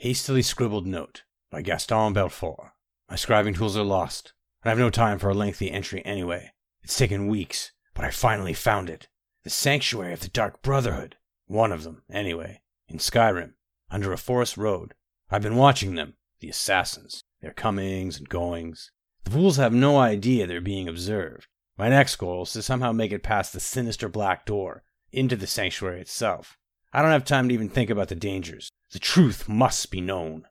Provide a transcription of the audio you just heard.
Hastily Scribbled Note by Gaston Bellefort. My scribing tools are lost. And I have no time for a lengthy entry anyway. It's taken weeks, but I finally found it. The Sanctuary of the Dark Brotherhood. One of them, anyway. In Skyrim, under a forest road. I've been watching them, the assassins, their comings and goings. The fools have no idea they're being observed. My next goal is to somehow make it past the sinister black door into the sanctuary itself. I don't have time to even think about the dangers. The truth must be known.